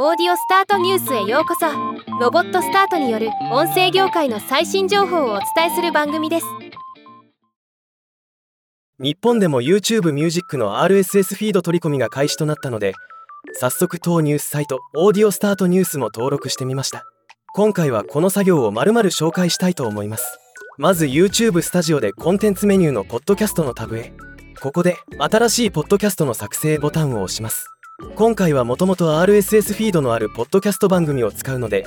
オーディオスタートニュースへようこそ。ロボットスタートによる音声業界の最新情報をお伝えする番組です。日本でも YouTube ミュージックの RSS フィード取り込みが開始となったので早速当ニュースサイトオーディオスタートニュースも登録してみました。今回はこの作業をまるまる紹介したいと思います。まず YouTube スタジオでコンテンツメニューのポッドキャストのタブへ。ここで新しいポッドキャストの作成ボタンを押します。今回はもともと RSS フィードのあるポッドキャスト番組を使うので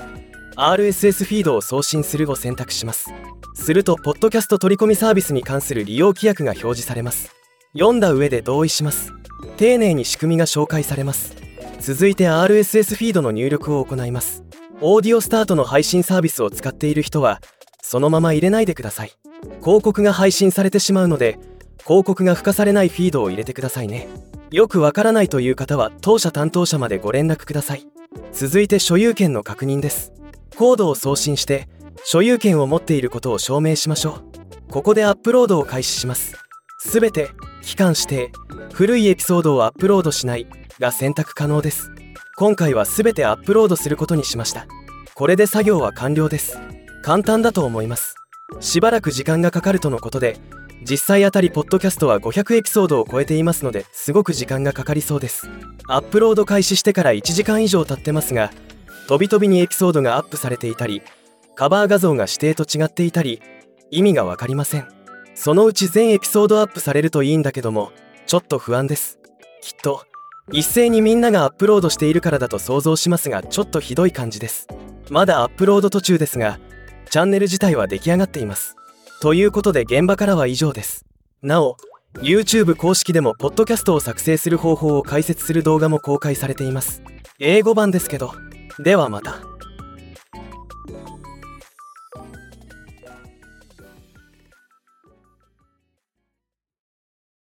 RSS フィードを送信するを選択します。するとポッドキャスト取り込みサービスに関する利用規約が表示されます。読んだ上で同意します。丁寧に仕組みが紹介されます。続いて RSS フィードの入力を行います。オーディオスタートの配信サービスを使っている人はそのまま入れないでください。広告が配信されてしまうので広告が付加されないフィードを入れてくださいね。よくわからないという方は当社担当者までご連絡ください。続いて所有権の確認です。コードを送信して所有権を持っていることを証明しましょう。ここでアップロードを開始します。すべて期間指定古いエピソードをアップロードしないが選択可能です。今回はすべてアップロードすることにしました。これで作業は完了です。簡単だと思います。しばらく時間がかかるとのことで実際あたりポッドキャストは500エピソードを超えていますのですごく時間がかかりそうです。アップロード開始してから1時間以上経ってますが飛び飛びにエピソードがアップされていたりカバー画像が指定と違っていたり意味が分かりません。そのうち全エピソードアップされるといいんだけどもちょっと不安です。きっと一斉にみんながアップロードしているからだと想像しますがちょっとひどい感じです。まだアップロード途中ですがチャンネル自体は出来上がっています。ということで現場からは以上です。なお YouTube 公式でもポッドキャストを作成する方法を解説する動画も公開されています。英語版ですけど。ではまた。